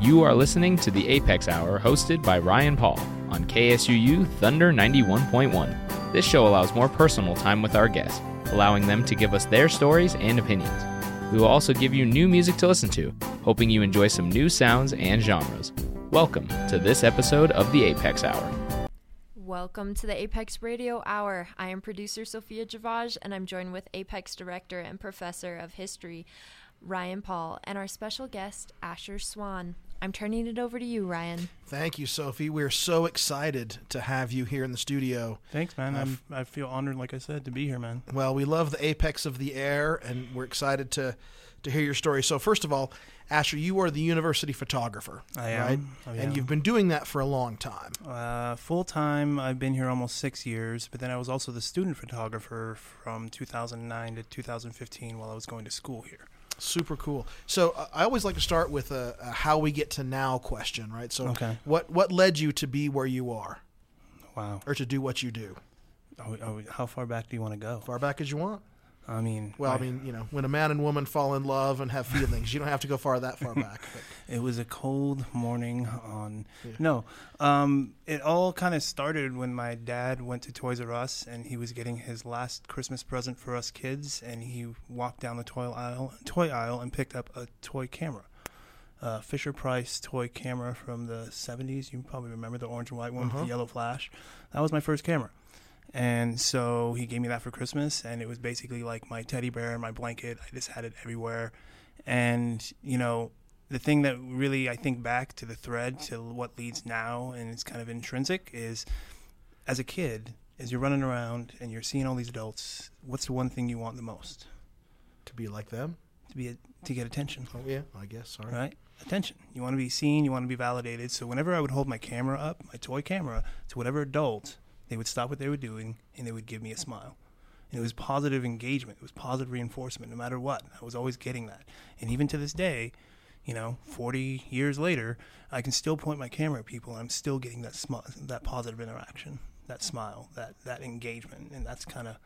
You are listening to the Apex Hour hosted by Ryan Paul on KSUU Thunder 91.1. This show allows more personal time with our guests, allowing them to give us their stories and opinions. We will also give you new music to listen to, hoping you enjoy some new sounds and genres. Welcome to this episode of the Apex Hour. Welcome to the Apex Radio Hour. I am producer Sophia Javage, and I'm joined with Apex Director and Professor of History, Ryan Paul, and our special guest, Asher Swan. I'm turning it over to you, Ryan. Thank you, Sophie. We're so excited to have you here in the studio. Thanks, man. Uh, I'm, I feel honored, like I said, to be here, man. Well, we love the apex of the air, and we're excited to to hear your story. So, first of all, Asher, you are the university photographer. I am. Right? I and you've been doing that for a long time. Uh, Full time, I've been here almost six years, but then I was also the student photographer from 2009 to 2015 while I was going to school here. Super cool. So, uh, I always like to start with a, a how we get to now question, right? So, Okay. what what led you to be where you are, Wow. or to do what you do? Are we, are we, how far back do you want to go? Far back as you want. I mean, Well, I mean, you know, when a man and woman fall in love and have feelings, you don't have to go far that far back. But. It was a cold morning on. Yeah. No, um, it all kind of started when my dad went to Toys R Us and he was getting his last Christmas present for us kids, and he walked down the toy aisle, toy aisle, and picked up a toy camera, uh, Fisher Price toy camera from the '70s. You probably remember the orange and white one with Uh-huh. the yellow flash. That was my first camera. And so he gave me that for Christmas, and it was basically like my teddy bear and my blanket. I just had it everywhere. And, you know, the thing that really I think back to the thread to what leads now, and it's kind of intrinsic, is as a kid, as you're running around and you're seeing all these adults, what's the one thing you want the most? To be like them? To be a, to get attention, Oh yeah, I guess. Sorry. right? Attention. You want to be seen. You want to be validated. So whenever I would hold my camera up, my toy camera, to whatever adult, they would stop what they were doing and they would give me a smile. And it was positive engagement. It was positive reinforcement, no matter what. I was always getting that. And even to this day, you know, 40 years later, I can still point my camera at people and I'm still getting that smi- that positive interaction, that smile, that that engagement, and that's kind of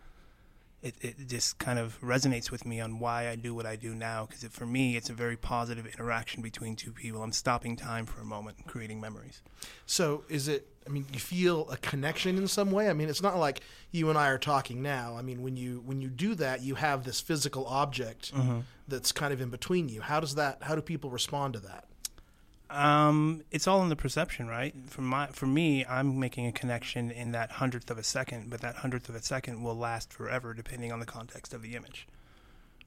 it, it just kind of resonates with me on why I do what I do now because for me it's a very positive interaction between two people. I'm stopping time for a moment, and creating memories. So is it? I mean, you feel a connection in some way. I mean, it's not like you and I are talking now. I mean, when you when you do that, you have this physical object mm-hmm. that's kind of in between you. How does that? How do people respond to that? Um, it's all in the perception, right? For my, for me, I'm making a connection in that hundredth of a second, but that hundredth of a second will last forever, depending on the context of the image,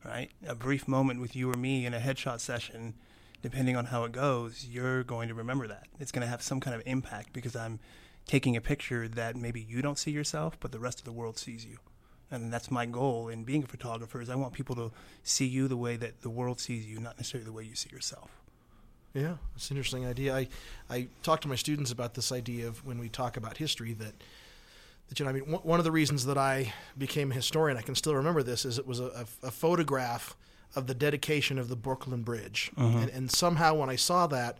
right? A brief moment with you or me in a headshot session, depending on how it goes, you're going to remember that. It's going to have some kind of impact because I'm taking a picture that maybe you don't see yourself, but the rest of the world sees you. And that's my goal in being a photographer is I want people to see you the way that the world sees you, not necessarily the way you see yourself. Yeah, it's an interesting idea. I I talk to my students about this idea of when we talk about history that that you know I mean one- one of the reasons that I became a historian I can still remember this is it was a, a, a photograph of the dedication of the Brooklyn Bridge. Mm-hmm. And, and somehow when I saw that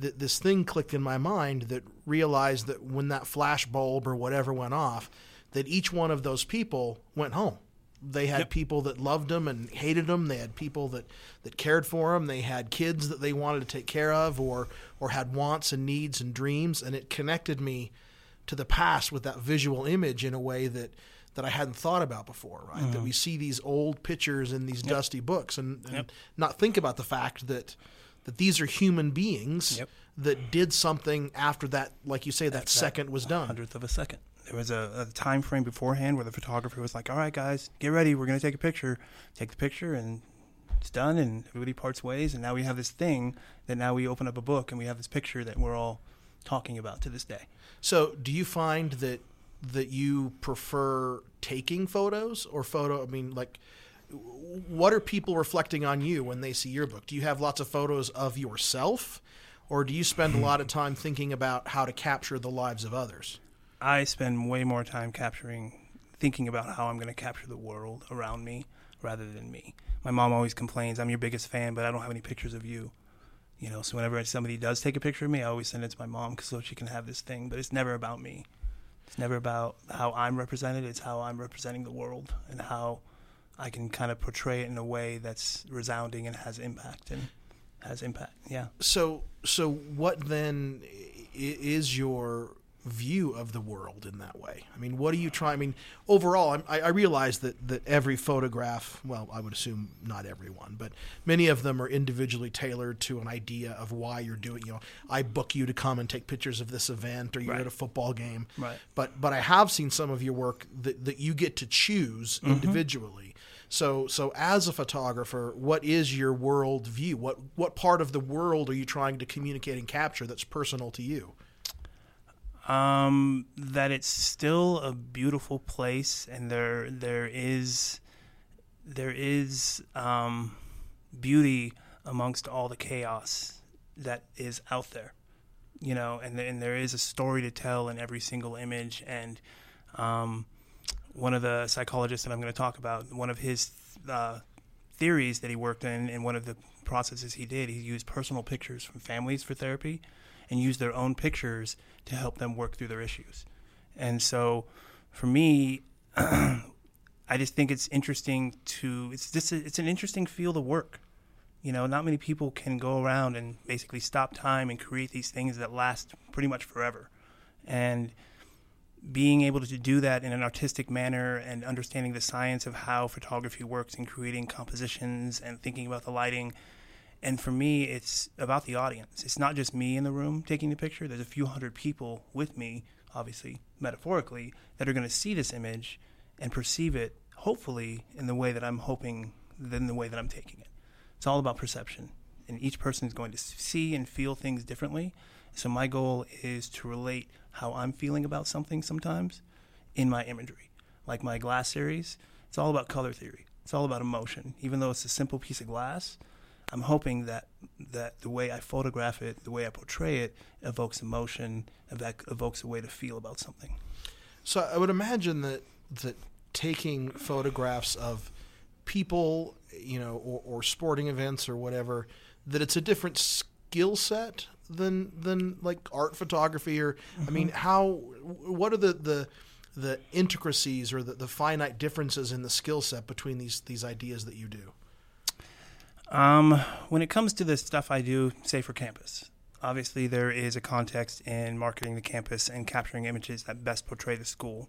th- this thing clicked in my mind that realized that when that flash bulb or whatever went off that each one of those people went home they had Yep. people that loved them and hated them. They had people that, that cared for them. They had kids that they wanted to take care of, or or had wants and needs and dreams. And it connected me to the past with that visual image in a way that that I hadn't thought about before. Right? That mm-hmm. we see these old pictures in these dusty books, and, and Yep. not think about the fact that that these are human beings Yep. That did something after that, like you say, that, second was done. hundredth of a second. There was a, a time frame beforehand where the photographer was like, "All right, guys, get ready. We're going to take a picture." Take the picture, and it's done, and everybody parts ways. And now we have this thing that now we open up a book and we have this picture that we're all talking about to this day. So, do you find that that you prefer taking photos or photo? I mean, like, what are people reflecting on you when they see your book? Do you have lots of photos of yourself, or do you spend a hmm. lot of time thinking about how to capture the lives of others? I spend way more time capturing, thinking about how I'm going to capture the world around me rather than me. My mom always complains, "I'm your biggest fan, but I don't have any pictures of you." You know, so whenever somebody does take a picture of me, I always send it to my mom 'cause so she can have this thing. But it's never about me. It's never about how I'm represented. It's how I'm representing the world and how I can kind of portray it in a way that's resounding and has impact and has impact. Yeah. So so what then is your view of the world in that way? I mean, what are you trying? I mean, overall, I, I realize that that every photograph, well, I would assume not everyone, but many of them are individually tailored to an idea of why you're doing. You know, I book you to come and take pictures of this event, or you're Right. at a football game. Right. But but I have seen some of your work that that you get to choose mm-hmm. individually. So so as a photographer, what is your world view? What what part of the world are you trying to communicate and capture that's personal to you? um, that it's still a beautiful place, and there there is there is um, beauty amongst all the chaos that is out there, you know, and and there is a story to tell in every single image. And um, one of the psychologists that I'm going to talk about, one of his uh, theories that he worked in, and one of the processes he did, he used personal pictures from families for therapy and used their own pictures to help them work through their issues. And so for me, I just think it's interesting to it's just a, it's an interesting field of work. You know, not many people can go around and basically stop time and create these things that last pretty much forever. And being able to do that in an artistic manner and understanding the science of how photography works in creating compositions and thinking about the lighting. And for me, it's about the audience. It's not just me in the room taking the picture. There's a few hundred people with me, obviously, metaphorically, that are going to see this image and perceive it, hopefully, in the way that I'm hoping, than the way that I'm taking it. It's all about perception. And each person is going to see and feel things differently. So my goal is to relate how I'm feeling about something sometimes in my imagery. Like my glass series, it's all about color theory. It's all about emotion. Even though it's a simple piece of glass, I'm hoping that that the way I photograph it, the way I portray it, evokes emotion, evokes a way to feel about something. So I would imagine that that taking photographs of people, you know, or, or sporting events or whatever, that it's a different skill set than than like art photography or I mean, how what are the the the intricacies or the, the finite differences in the skill set between these these ideas that you do? Um, when it comes to the stuff I do, say for campus, obviously there is a context in marketing the campus and capturing images that best portray the school.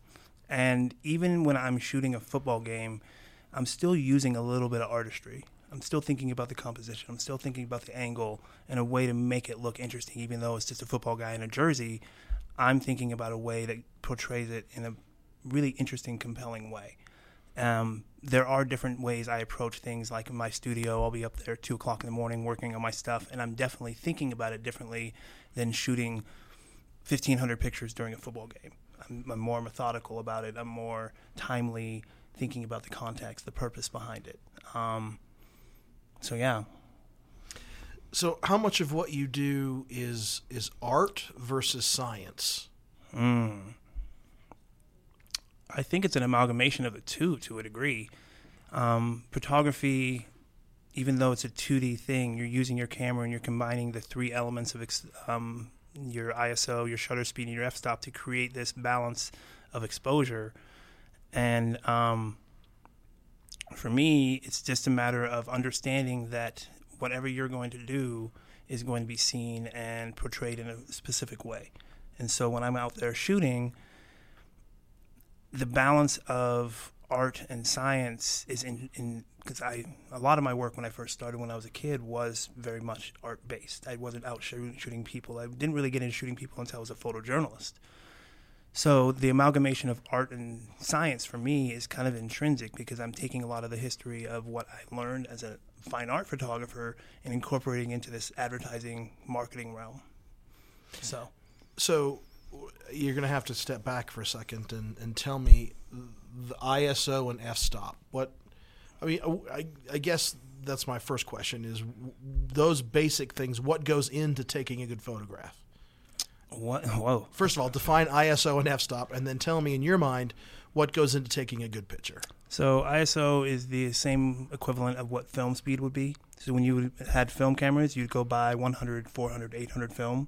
And even when I'm shooting a football game, I'm still using a little bit of artistry. I'm still thinking about the composition. I'm still thinking about the angle and a way to make it look interesting, even though it's just a football guy in a jersey. I'm thinking about a way that portrays it in a really interesting, compelling way. Um, there are different ways I approach things. Like in my studio, I'll be up there two o'clock in the morning working on my stuff, and I'm definitely thinking about it differently than shooting 1,500 pictures during a football game. I'm, I'm more methodical about it. I'm more timely, thinking about the context, the purpose behind it. Um, so yeah, So how much of what you do is is art versus science? Mm. I think it's an amalgamation of the two to a degree. Um, photography, even though it's a 2D thing, you're using your camera and you're combining the three elements of ex- um, your ISO, your shutter speed, and your f-stop to create this balance of exposure. And um, for me, it's just a matter of understanding that whatever you're going to do is going to be seen and portrayed in a specific way. And so when I'm out there shooting, the balance of art and science is in because I a lot of my work when I first started when I was a kid was very much art based. I wasn't out shooting, shooting people. I didn't really get into shooting people until I was a photojournalist. So the amalgamation of art and science for me is kind of intrinsic because I'm taking a lot of the history of what I learned as a fine art photographer and incorporating into this advertising marketing realm. So So you're going to have to step back for a second and, and tell me the ISO and f-stop. What I mean, I, I guess that's my first question: is those basic things. What goes into taking a good photograph? What? Whoa. First of all, define ISO and f-stop, and then tell me in your mind what goes into taking a good picture. So ISO is the same equivalent of what film speed would be. So when you had film cameras, you'd go buy 100, 400, 800 film.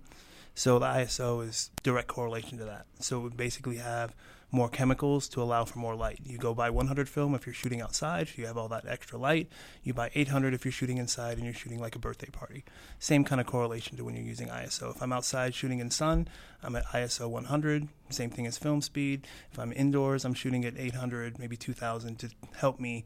So the ISO is direct correlation to that. So it would basically have more chemicals to allow for more light. You go by 100 film if you're shooting outside, you have all that extra light. You buy 800 if you're shooting inside and you're shooting like a birthday party. Same kind of correlation to when you're using ISO. If I'm outside shooting in sun, I'm at ISO 100. Same thing as film speed. If I'm indoors, I'm shooting at 800, maybe 2000 to help me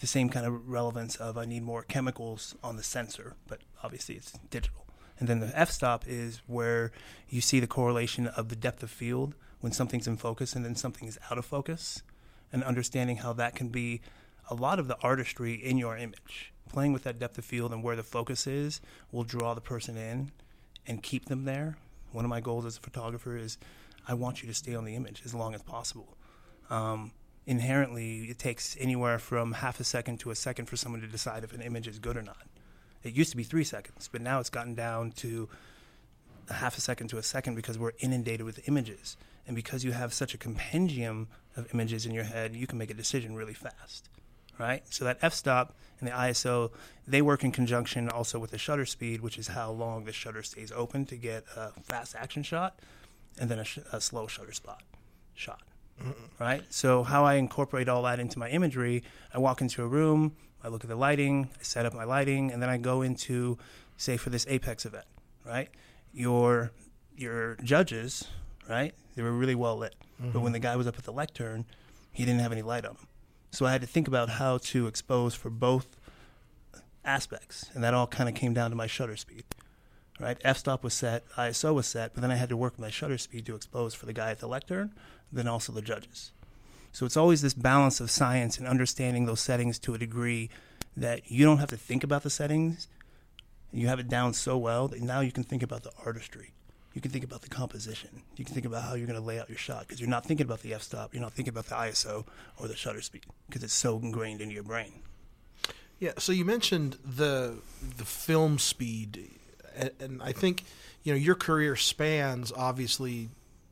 the same kind of relevance of I need more chemicals on the sensor, but obviously it's digital. And then the f-stop is where you see the correlation of the depth of field when something's in focus and then something is out of focus, and understanding how that can be a lot of the artistry in your image. Playing with that depth of field and where the focus is will draw the person in and keep them there. One of my goals as a photographer is I want you to stay on the image as long as possible. Um, inherently, it takes anywhere from half a second to a second for someone to decide if an image is good or not. It used to be three seconds, but now it's gotten down to a half a second to a second because we're inundated with images. And because you have such a compendium of images in your head, you can make a decision really fast, right? So that f-stop and the ISO, they work in conjunction also with the shutter speed, which is how long the shutter stays open to get a fast action shot, and then a, sh- a slow shutter spot shot, right? So how I incorporate all that into my imagery, I walk into a room, I look at the lighting, I set up my lighting, and then I go into, say, for this Apex event, right? Your your judges, right? They were really well lit, but when the mm-hmm. guy was up at the lectern, he didn't have any light on him. So I had to think about how to expose for both aspects, and that all kind of came down to my shutter speed. Right, f-stop was set, ISO was set, but then I had to work my shutter speed to expose for the guy at the lectern, then also the judges. So it's always this balance of science and understanding those settings to a degree that you don't have to think about the settings. You have it down so well that now you can think about the artistry. You can think about the composition. You can think about how you're going to lay out your shot because you're not thinking about the f-stop. You're not thinking about the ISO or the shutter speed because it's so ingrained into your brain. Yeah. So you mentioned the the film speed, and, and I think you know your career spans obviously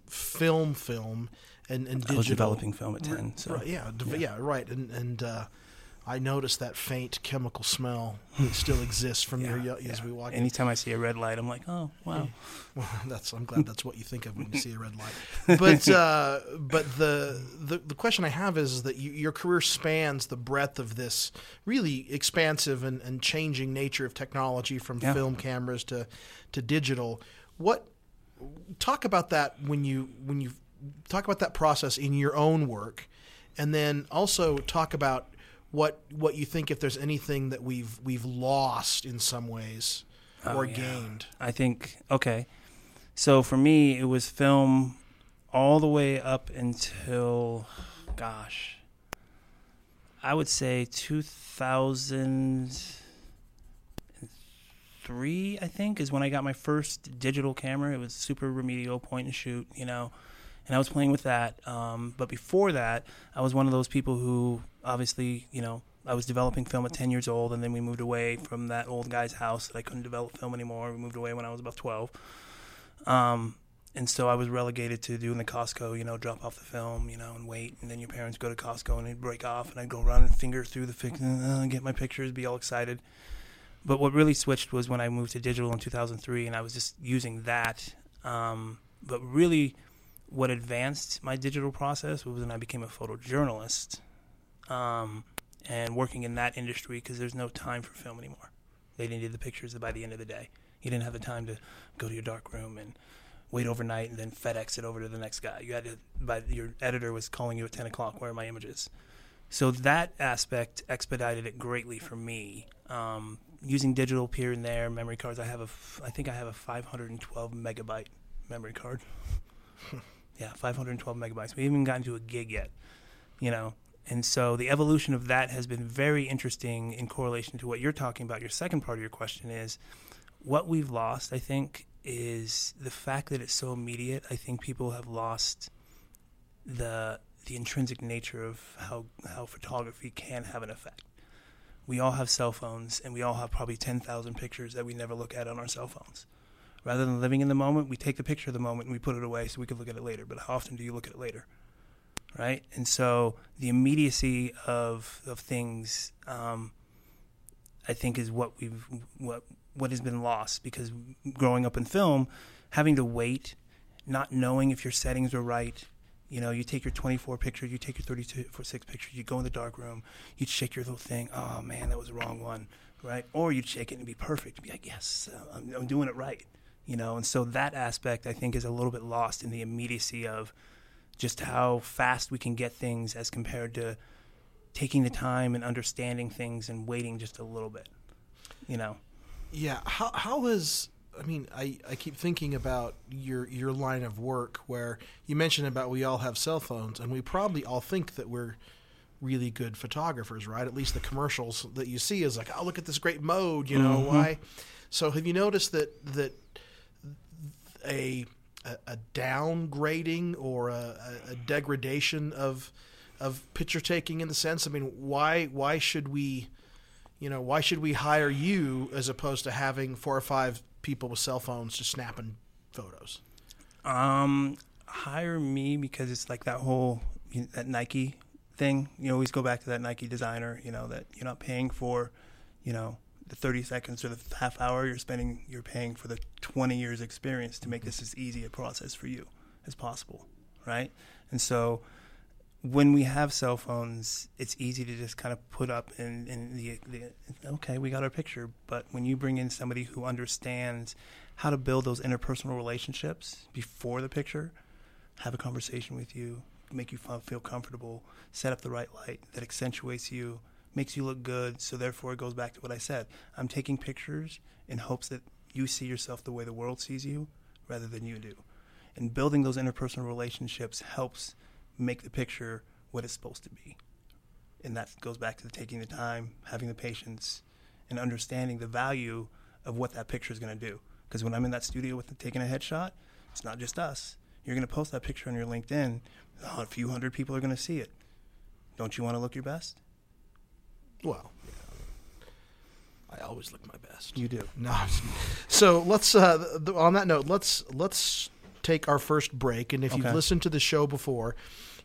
film, film, and, and digital. I was developing film at 10. So. Right, yeah, de- yeah, right, and and uh, I noticed that faint chemical smell that still exists from your Yeah, as we walk. in. Anytime I see a red light, I'm like, oh, wow. Well, that's I'm glad that's what you think of when you see a red light. But uh, but the, the the question I have is that you, your career spans the breadth of this really expansive and, and changing nature of technology from Yeah. film cameras to to digital. What talk about that when you when you talk about that process in your own work, and then also talk about what what you think if there's anything that we've we've lost in some ways Oh, or yeah. gained. I think okay. So for me, it was film all the way up until, gosh, I would say 2003. I think is when I got my first digital camera. It was super remedial point and shoot, you know, and I was playing with that. Um, but before that, I was one of those people who obviously, you know, I was developing film at 10 years old, and then we moved away from that old guy's house that I couldn't develop film anymore. We moved away when I was about 12. Um, and so I was relegated to doing the Costco, you know, drop off the film, you know, and wait. And then your parents go to Costco and they'd break off, and I'd go run and finger through the fic- uh, get my pictures, be all excited. But what really switched was when I moved to digital in 2003, and I was just using that. Um, but really, what advanced my digital process was when I became a photojournalist um, and working in that industry because there's no time for film anymore. They needed the pictures by the end of the day. You didn't have the time to go to your dark room and wait overnight and then FedEx it over to the next guy. You had to, by your editor was calling you at 10 o'clock, where are my images? So that aspect expedited it greatly for me. Um, using digital here and there, memory cards. I have a, I think I have a 512 megabyte memory card. yeah, 512 megabytes. We haven't gotten to a gig yet, you know. And so the evolution of that has been very interesting in correlation to what you're talking about. Your second part of your question is what we've lost, I think, is the fact that it's so immediate. I think people have lost the the intrinsic nature of how how photography can have an effect. We all have cell phones, and we all have probably ten thousand pictures that we never look at on our cell phones. Rather than living in the moment, we take the picture of the moment and we put it away so we can look at it later. But how often do you look at it later? Right, and so the immediacy of of things, um, I think, is what we've what what has been lost because growing up in film, having to wait, not knowing if your settings are right. You know, you take your 24 pictures, you take your 32 for six pictures, you go in the dark room, you shake your little thing. Oh man, that was the wrong one, right? Or you'd shake it and be perfect, and be like, yes, uh, I'm, I'm doing it right. You know, and so that aspect I think is a little bit lost in the immediacy of just how fast we can get things as compared to taking the time and understanding things and waiting just a little bit. You know. Yeah. How how has I mean, I, I keep thinking about your your line of work where you mentioned about we all have cell phones and we probably all think that we're really good photographers, right? At least the commercials that you see is like, oh, look at this great mode, you know Mm-hmm. why? So have you noticed that that a a, a downgrading or a, a, degradation of of picture taking in the sense? I mean, why why should we? you know, why should we hire you as opposed to having four or five people with cell phones just snapping photos? Um, hire me because it's like that whole that Nike thing. You always go back to that Nike designer. You know that you're not paying for, you know, the 30 seconds or the half hour you're spending. You're paying for the 20 years experience to make this as easy a process for you as possible, right? And so when we have cell phones, it's easy to just kind of put up in, in the, the okay, we got our picture. But when you bring in somebody who understands how to build those interpersonal relationships before the picture, have a conversation with you, make you feel comfortable, set up the right light that accentuates you, makes you look good. So therefore, it goes back to what I said. I'm taking pictures in hopes that you see yourself the way the world sees you, rather than you do. And building those interpersonal relationships helps make the picture what it's supposed to be. And that goes back to the taking the time, having the patience, and understanding the value of what that picture is going to do. Because when I'm in that studio with the, taking a headshot, it's not just us. You're going to post that picture on your LinkedIn. A few hundred people are going to see it. Don't you want to look your best? Well, yeah, I always look my best. You do. No. So let's uh, th- on that note, let's let's take our first break. And if you've listened to the show before,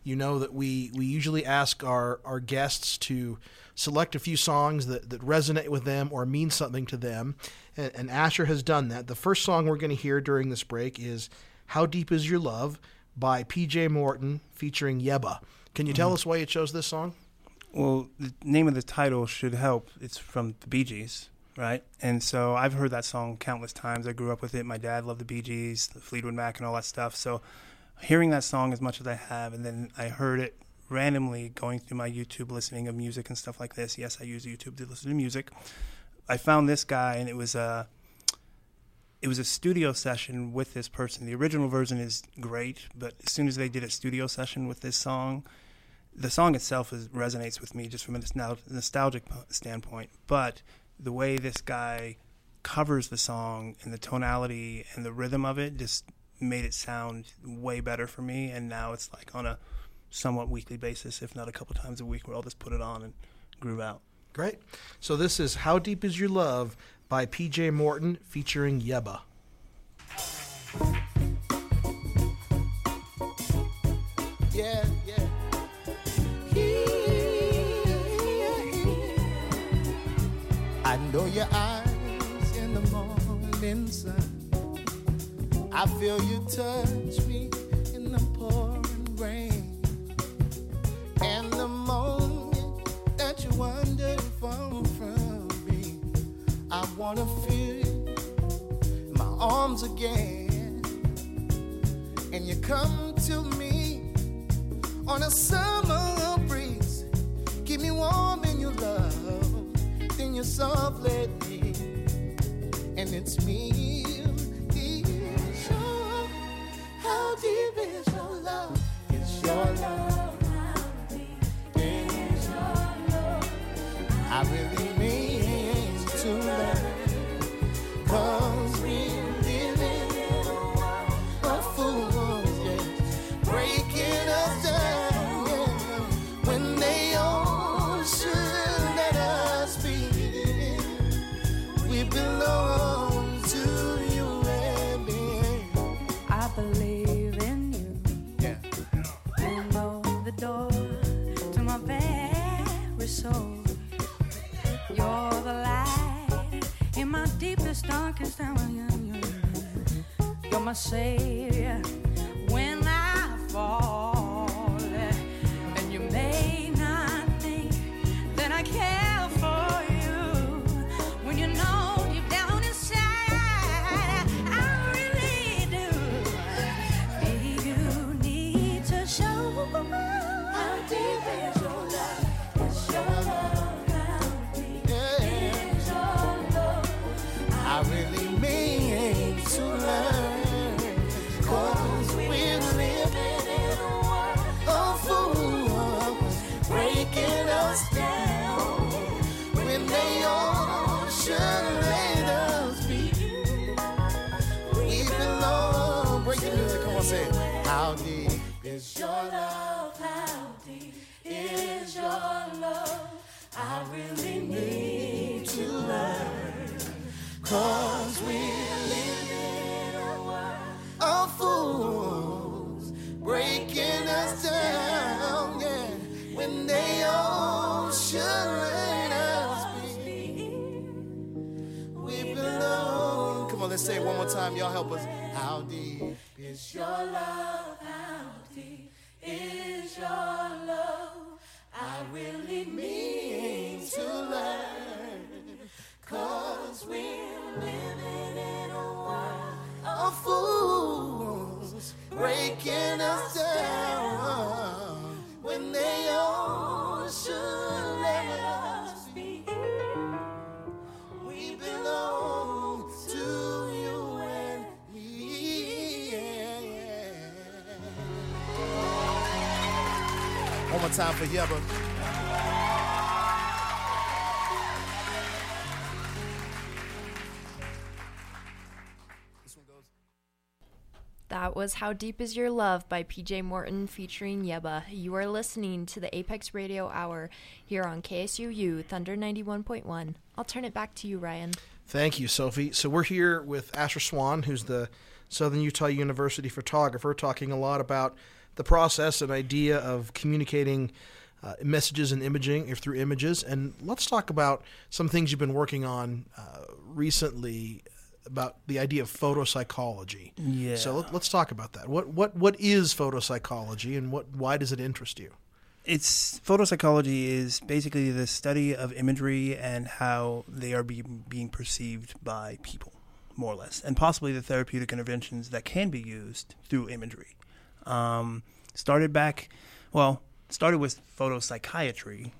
you know that we we usually ask our our guests to select a few songs that, that resonate with them or mean something to them. And, and Asher has done that. The first song we're going to hear during this break is "How Deep Is Your Love" by P.J. Morton featuring Yebba. Can you tell us why you chose this song? Well, the name of the title should help. It's from the Bee Gees, right? And so I've heard that song countless times. I grew up with it. My dad loved the Bee Gees, the Fleetwood Mac, and all that stuff. So hearing that song as much as I have, and then I heard it randomly going through my YouTube listening of music and stuff like this. Yes, I use YouTube to listen to music. I found this guy, and it was a it was a studio session with this person. The original version is great, but as soon as they did a studio session with this song, the song itself is, resonates with me just from a nostalgic standpoint. But the way this guy covers the song and the tonality and the rhythm of it just made it sound way better for me. And now it's like on a somewhat weekly basis, if not a couple times a week, where I'll just put it on and groove out. Great. So this is "How Deep Is Your Love" by P.J. Morton featuring Yebba. Yeah, I know your eyes in the morning sun. I feel you touch me in the pouring rain. And the moment that you wander far from me, I wanna feel you in my arms again. And you come to me on a summer breeze. Keep me warm in your love, you softly me, and it's me. How deep is your love. It's your love. I really my savior say. How deep is your love? How deep is your love? I really need to learn. Cause we're living in a world of fools breaking us down, yeah. When they all should let us be. We belong. Come on, let's say it one more time. Y'all help us. How deep is your love? How deep is your love? I really mean to learn? Cause we're living in a world of fools breaking us down when they all should more time for Yebba. This one goes. That was How Deep Is Your Love by PJ Morton featuring Yebba. You are listening to the Apex Radio Hour here on KSUU Thunder 91.1. I'll turn it back to you, Ryan. Thank you, Sophie. So we're here with Asher Swan, who's the Southern Utah University photographer, talking a lot about the process and idea of communicating uh, messages and imaging or through images. And let's talk about some things you've been working on uh, recently about the idea of photopsychology. Yeah. So let, let's talk about that. What what what is photopsychology, and what why does it interest you? it's photopsychology is basically the study of imagery and how they are be, being perceived by people, more or less, and possibly the therapeutic interventions that can be used through imagery. Um, started back, well, started with photopsychiatry,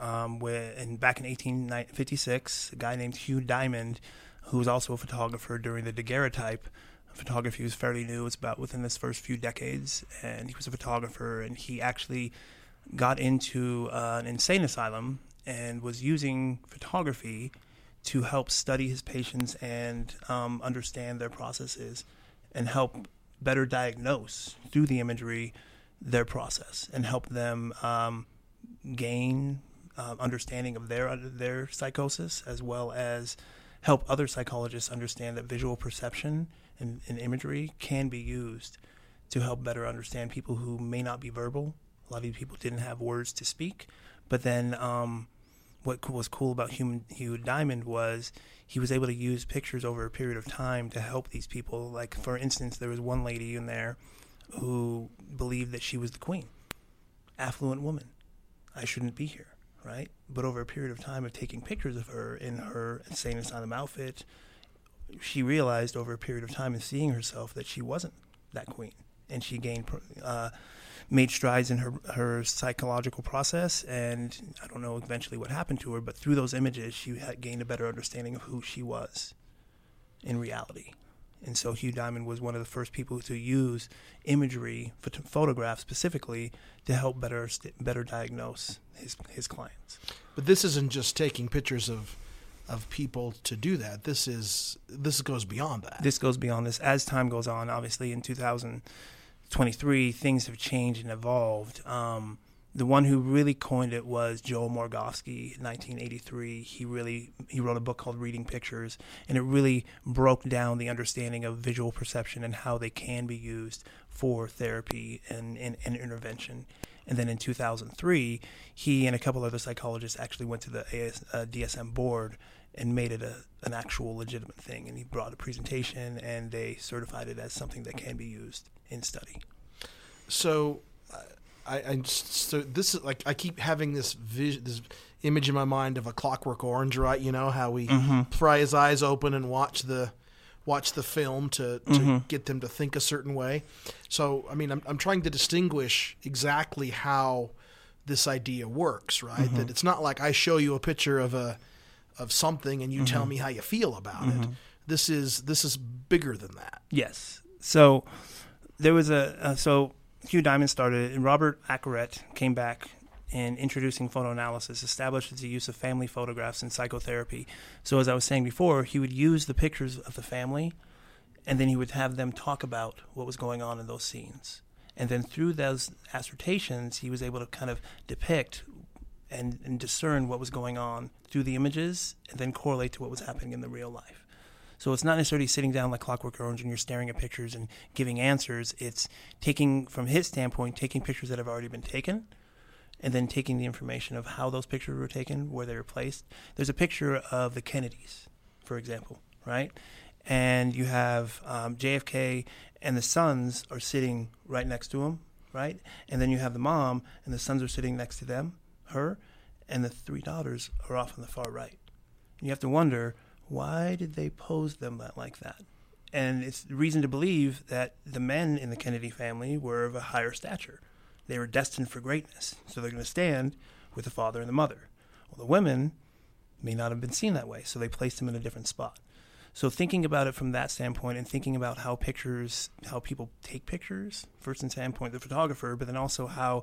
um, where and back in 1856, a guy named Hugh Diamond, who was also a photographer during the daguerreotype. Photography was fairly new; it's about within this first few decades, and he was a photographer, and he actually got into uh, an insane asylum and was using photography to help study his patients and um, understand their processes and help better diagnose through the imagery their process and help them um, gain uh, understanding of their their psychosis as well as help other psychologists understand that visual perception and, and imagery can be used to help better understand people who may not be verbal a lot of people didn't have words to speak. But then, um, what was cool about Human Hugh Diamond was he was able to use pictures over a period of time to help these people. Like, for instance, there was one lady in there who believed that she was the queen, affluent woman. I shouldn't be here, right? But over a period of time of taking pictures of her in her insane asylum outfit, she realized over a period of time and seeing herself that she wasn't that queen, and she gained. Uh, made strides in her her psychological process, and I don't know eventually what happened to her, but through those images, she had gained a better understanding of who she was in reality. And so Hugh Diamond was one of the first people to use imagery, phot- photographs specifically, to help better better diagnose his his clients. But this isn't just taking pictures of of people to do that. This is this goes beyond that. This goes beyond this. As time goes on, obviously in 2023, things have changed and evolved. Um, the one who really coined it was Joel Morgofsky in 1983. He really he wrote a book called Reading Pictures, and it really broke down the understanding of visual perception and how they can be used for therapy and, and, and intervention. And then in 2003, he and a couple other psychologists actually went to the AS, uh, DSM board and made it a an actual legitimate thing. And he brought a presentation, and they certified it as something that can be used in study. So, uh, I, I just- so this is like I keep having this vision, this image in my mind of a Clockwork Orange, right? You know how we pry his eyes open and watch the watch the film to, to get them to think a certain way. So, I mean, I'm I'm trying to distinguish exactly how this idea works, right? That it's not like I show you a picture of a of something and you tell me how you feel about it. This is this is bigger than that. Yes. So there was a uh, so Hugh Diamond started and Robert Akeret came back and introducing photoanalysis established the use of family photographs in psychotherapy. So as I was saying before, he would use the pictures of the family, and then he would have them talk about what was going on in those scenes. And then through those assertions, he was able to kind of depict and, and discern what was going on through the images, and then correlate to what was happening in the real life. So it's not necessarily sitting down like Clockwork Orange and you're staring at pictures and giving answers. It's taking, from his standpoint, taking pictures that have already been taken and then taking the information of how those pictures were taken, where they were placed. There's a picture of the Kennedys, for example, right? And you have um, JFK and the sons are sitting right next to him, right? And then you have the mom and the sons are sitting next to them, her, and the three daughters are off on the far right. And you have to wonder why did they pose them like that? And it's reason to believe that the men in the Kennedy family were of a higher stature. They were destined for greatness, so they're going to stand with the father and the mother. Well, the women may not have been seen that way, so they placed them in a different spot. So thinking about it from that standpoint and thinking about how pictures, how people take pictures, first in standpoint the photographer, but then also how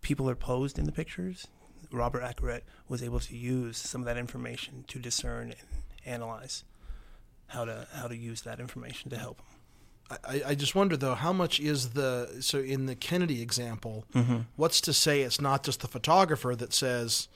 people are posed in the pictures, Robert Akeret was able to use some of that information to discern and analyze how to how to use that information to help him. I, I just wonder though, how much is the so in the Kennedy example? Mm-hmm. What's to say it's not just the photographer that says,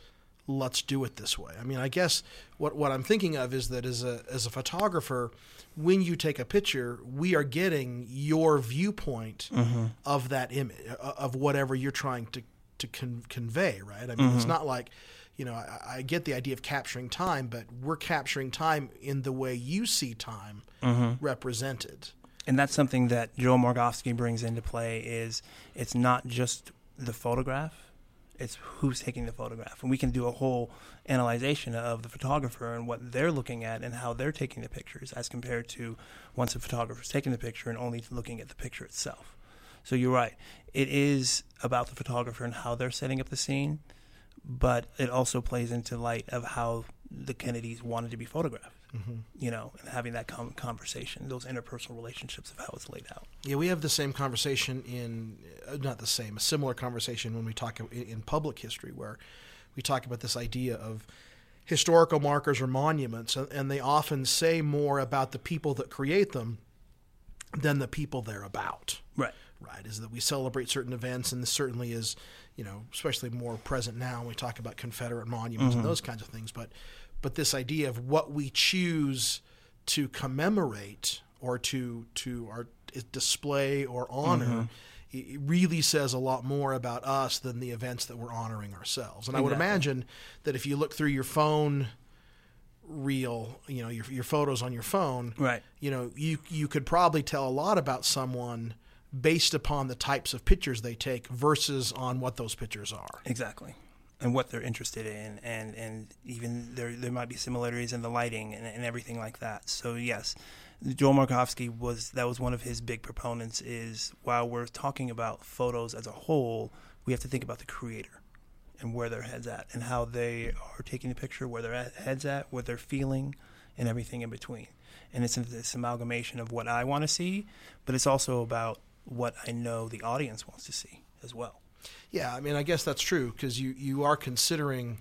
"Let's do it this way"? I mean, I guess what what I'm thinking of is that as a as a photographer, when you take a picture, we are getting your viewpoint mm-hmm. of that image of whatever you're trying to to con- convey, right? I mean, it's mm-hmm. not like you know, I, I get the idea of capturing time, but we're capturing time in the way you see time mm-hmm. represented. and that's something that Joel Morgowski brings into play is it's not just the photograph it's who's taking the photograph and we can do a whole analyzation of the photographer and what they're looking at and how they're taking the pictures as compared to once a photographer's taking the picture and only looking at the picture itself so you're right it is about the photographer and how they're setting up the scene but it also plays into light of how the kennedys wanted to be photographed you know, and having that com- conversation, those interpersonal relationships of how it's laid out. Yeah, we have the same conversation in uh, not the same, a similar conversation when we talk in, in public history, where we talk about this idea of historical markers or monuments, and, and they often say more about the people that create them than the people they're about. Right. Right, is that we celebrate certain events, and this certainly is, you know, especially more present now when we talk about Confederate monuments and mm-hmm. those kinds of things. But, but this idea of what we choose to commemorate or to to our display or honor, mm-hmm. it it really says a lot more about us than the events that we're honoring ourselves. And I would imagine that if you look through your phone reel, you know, your your photos on your phone, Right. you know, you you could probably tell a lot about someone based upon the types of pictures they take versus on what those pictures are. Exactly. And what they're interested in, and, and even there there might be similarities in the lighting and, and everything like that. So yes, Joel Markovsky was that was one of his big proponents. Is while we're talking about photos as a whole, we have to think about the creator and where their heads at, and how they are taking the picture, where their heads at, what they're feeling, and everything in between. And it's this amalgamation of what I want to see, but it's also about what I know the audience wants to see as well. Yeah, I mean, I guess that's true because you you are considering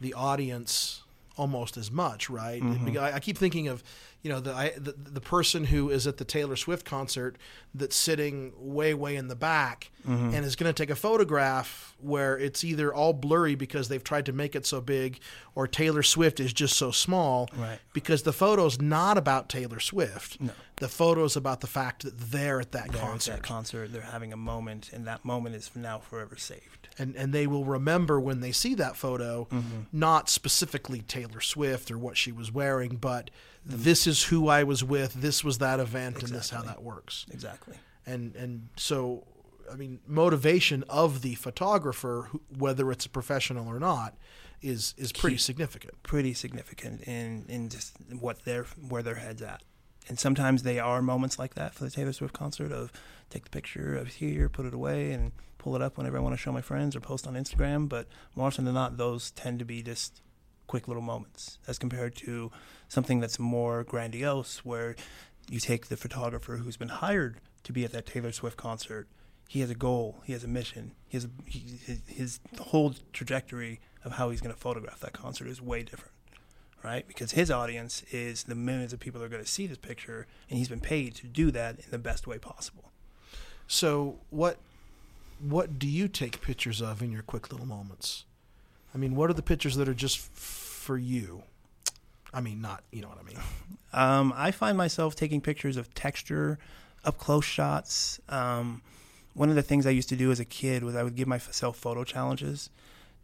the audience almost as much, right? Mm-hmm. Because I, I keep thinking of, you know the, I, the the person who is at the Taylor Swift concert that's sitting way way in the back Mm-hmm. and is going to take a photograph where it's either all blurry because they've tried to make it so big or Taylor Swift is just so small Right. because the photo's not about Taylor Swift No. the photo's about the fact that they're at that They're at concert that concert, they're having a moment, and that moment is now forever saved. and and they will remember when they see that photo Mm-hmm. not specifically Taylor Swift or what she was wearing but this is who I was with this was that event and this is how that works Exactly. and and so I mean motivation of the photographer whether it's a professional or not is is pretty Key. significant Pretty significant in in just what their where their heads at. And sometimes they are moments like that for the Taylor Swift concert of take the picture of here, put it away, and pull it up whenever I want to show my friends or post on Instagram. But more often than not, those tend to be just quick little moments as compared to something that's more grandiose where you take the photographer who's been hired to be at that Taylor Swift concert. He has a goal. He has a mission. He has a, he, his, his whole trajectory of how he's going to photograph that concert is way different, right? Because his audience is the millions of people that are going to see this picture, and he's been paid to do that in the best way possible. so what what do you take pictures of in your quick little moments I mean what are the pictures that are just for you I mean not you know what I mean Um, I find myself taking pictures of texture, up close shots. Um, one of the things I used to do as a kid was I would give myself photo challenges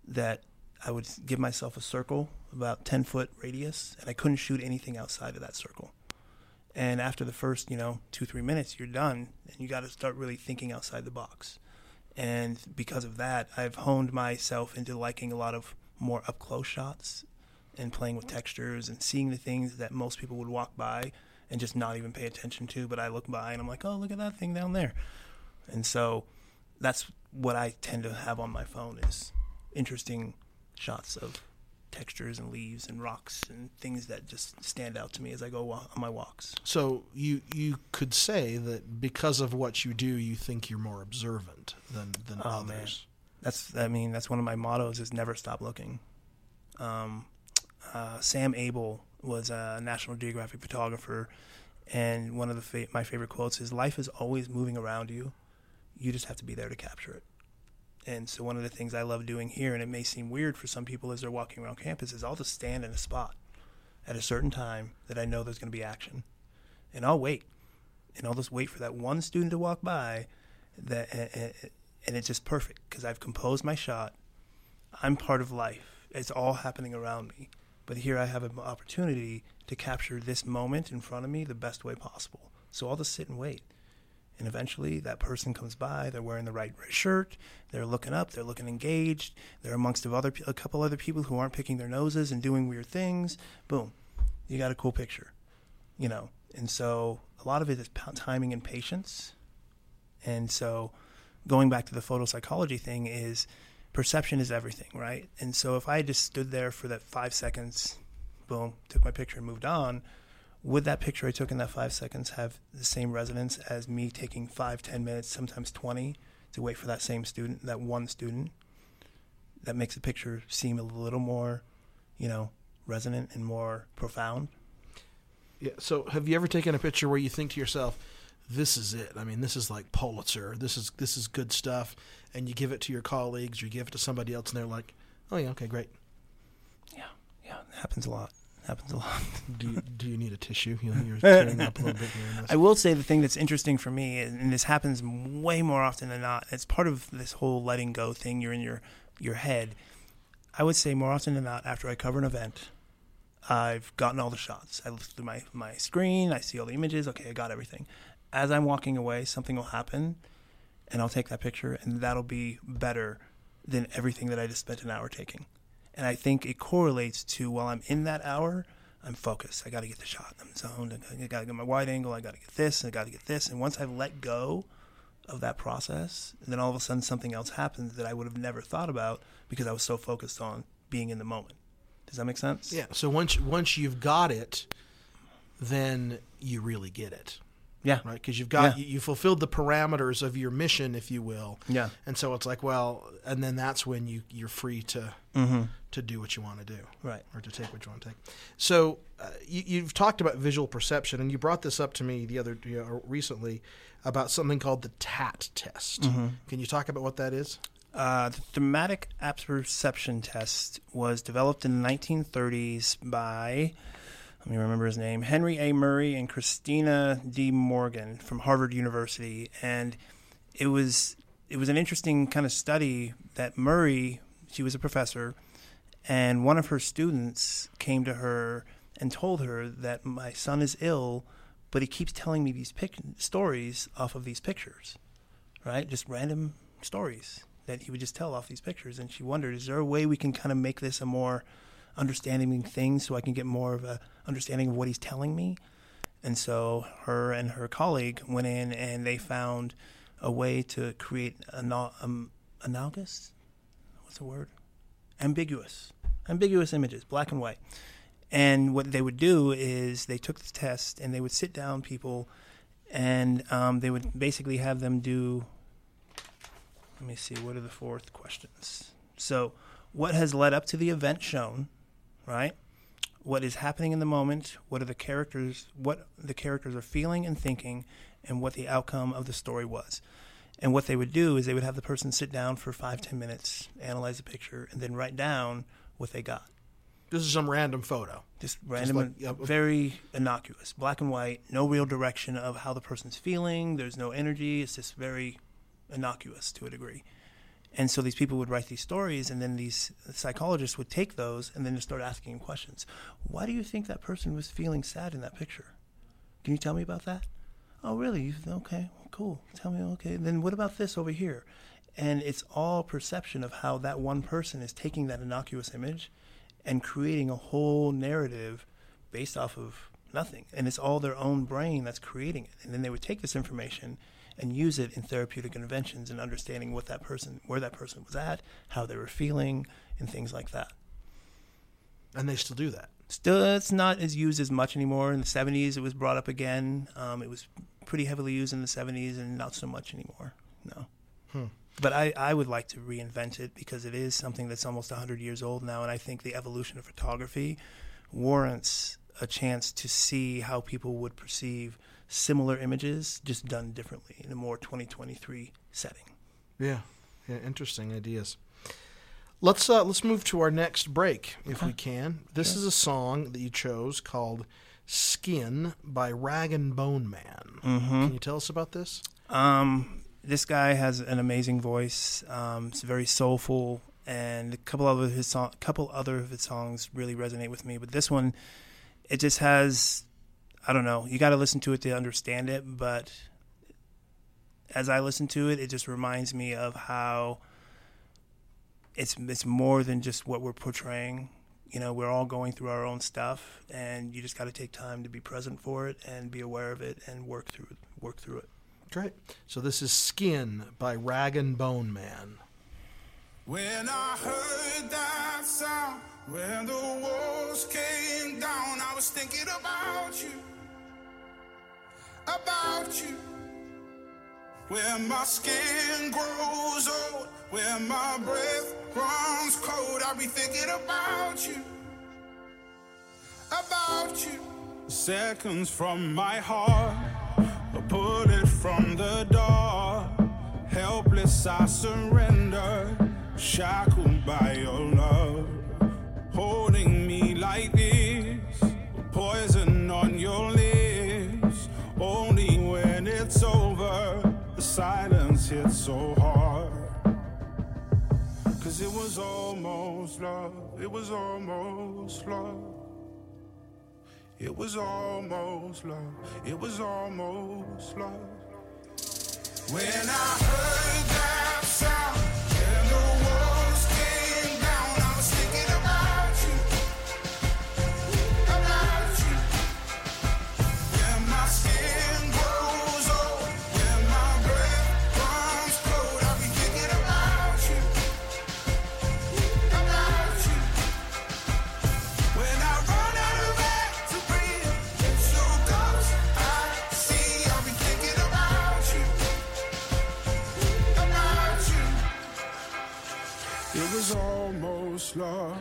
that I would give myself a circle about 10 foot radius, and I couldn't shoot anything outside of that circle. And after the first, you know, two, three minutes, you're done, and you got to start really thinking outside the box. And because of that, I've honed myself into liking a lot of more up close shots and playing with textures and seeing the things that most people would walk by and just not even pay attention to. But I look by and I'm like, oh, look at that thing down there. And so that's what I tend to have on my phone is interesting shots of textures and leaves and rocks and things that just stand out to me as I go on my walks. So you you could say that because of what you do, you think you're more observant than than Oh, man. others. That's I mean that's one of my mottos is never stop looking. Um, uh, Sam Abell was a National Geographic photographer, and one of the fa- my favorite quotes is "Life is always moving around you. You just have to be there to capture it." And so one of the things I love doing here, and it may seem weird for some people as they're walking around campus, is I'll just stand in a spot at a certain time that I know there's going to be action, and I'll wait, and I'll just wait for that one student to walk by, that and, it's just perfect because I've composed my shot. I'm part of life. It's all happening around me, but here I have an opportunity to capture this moment in front of me the best way possible. So I'll just sit and wait. And eventually that person comes by, they're wearing the right shirt, they're looking up, they're looking engaged, they're amongst of other a couple other people who aren't picking their noses and doing weird things. Boom. You got a cool picture. You know. And so a lot of it is timing and patience. And so going back to the photo psychology thing is perception is everything, right? And so if I just stood there for that 5 seconds, boom, took my picture and moved on, would that picture I took in that five seconds have the same resonance as me taking five, ten minutes, sometimes 20 to wait for that same student, that one student? That makes the picture seem a little more, you know, resonant and more profound. Yeah. So have you ever taken a picture where you think to yourself, "This is it. I mean, this is like Pulitzer. This is this is good stuff," and you give it to your colleagues or you give it to somebody else, and they're like, "Oh yeah, okay, great." Yeah, yeah, it happens a lot. Happens a lot. Do you, do you need a tissue? You know, you're tearing up a little bit here. I will say the thing that's interesting for me, and and this happens way more often than not. It's part of this whole letting go thing. You're in your your head. I would say more often than not, after I cover an event, I've gotten all the shots. I look through my my screen. I see all the images. Okay, I got everything. As I'm walking away, something will happen, and I'll take that picture, and that'll be better than everything that I just spent an hour taking. And I think it correlates to while I'm in that hour, I'm focused. I got to get the shot. I'm zoned. I got to get my wide angle. I got to get this. I got to get this. And once I let go of that process, then all of a sudden something else happens that I would have never thought about because I was so focused on being in the moment. Does that make sense? Yeah. So once once you've got it, then you really get it. Yeah. right? Because you've got Yeah. you, you fulfilled the parameters of your mission, if you will. Yeah. And so it's like, well, and then that's when you you're free to Mm-hmm. to do what you want to do, Right. or to take what you want to take. So uh, you, you've talked about visual perception, and you brought this up to me the other you know, recently about something called the TAT test. Mm-hmm. Can you talk about what that is? Uh, the thematic apperception test was developed in the 1930s by, let me remember his name, Henry A. Murray and Christina D. Morgan from Harvard University, and it was it was an interesting kind of study that Murray, she was a professor, and one of her students came to her and told her that my son is ill, but he keeps telling me these pic- stories off of these pictures, right? Just random stories that he would just tell off these pictures. And she wondered, is there a way we can kind of make this a more understanding things so I can get more of a understanding of what he's telling me? And so her and her colleague went in and they found a way to create ana- um, analogous, what's the word? Ambiguous, ambiguous images, black and white. And what they would do is they took the test and they would sit down people and um, they would basically have them do let me see what are the fourth questions so what has led up to the event shown right what is happening in the moment what are the characters what the characters are feeling and thinking and what the outcome of the story was and what they would do is they would have the person sit down for five ten minutes analyze the picture and then write down what they got This is some random photo. just random, like, yeah, very innocuous, black and white, no real direction of how the person's feeling. There's no energy. It's just very innocuous to a degree. And so these people would write these stories, and then these psychologists would take those and then just start asking them questions. Why do you think that person was feeling sad in that picture? Can you tell me about that? Oh, really? Okay, well, cool. Tell me, okay. Then what about this over here? And it's all perception of how that one person is taking that innocuous image and creating a whole narrative based off of nothing. And it's all their own brain that's creating it. And then they would take this information and use it in therapeutic interventions and understanding what that person, where that person was at, how they were feeling, and things like that. And they still do that. Still, it's not as used as much anymore. In the 70s, it was brought up again. Um, it was pretty heavily used in the 70s and not so much anymore. No. But I, I would like to reinvent it because it is something that's almost 100 years old now. And I think the evolution of photography warrants a chance to see how people would perceive similar images just done differently in a more 2023 setting. Yeah, yeah, interesting ideas. Let's uh, let's move to our next break if we can. This is a song that you chose called "Skin" by Rag and Bone Man. Can you tell us about this? Um, this guy has an amazing voice. Um, it's very soulful, and a couple of his song, couple other of his songs really resonate with me. But this one, it just has, I don't know. You got to listen to it to understand it. But as I listen to it, it just reminds me of how it's it's more than just what we're portraying. You know, we're all going through our own stuff, and you just got to take time to be present for it and be aware of it and work through. Work through it. Great. So this is "Skin" by Rag and Bone Man. When I heard that sound, when the walls came down, I was thinking about you, about you. Where my skin grows old, where my breath runs cold, I'll be thinking about you, about you. Seconds from my heart, a bullet from the door. Helpless, I surrender, shackled by your love. Holding me like this, poison on your lips. Only when it's over, the silence hits so hard. Cause it was almost love, it was almost love. It was almost love, it was almost love. When I heard that sound, the walls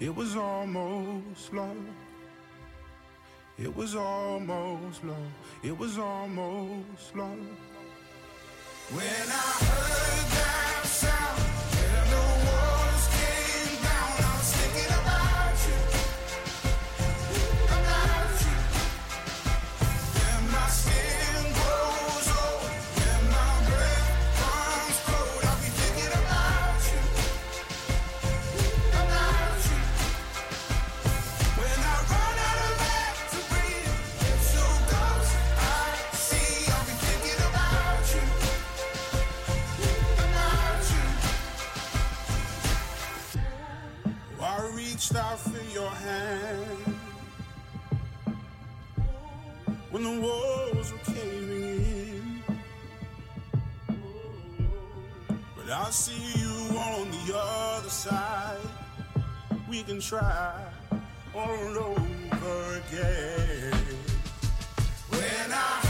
it was almost love. It was almost love. It was almost love. When I heard that sound, and the reached out for your hand when the walls were caving in. But I see you on the other side. We can try all over again. When I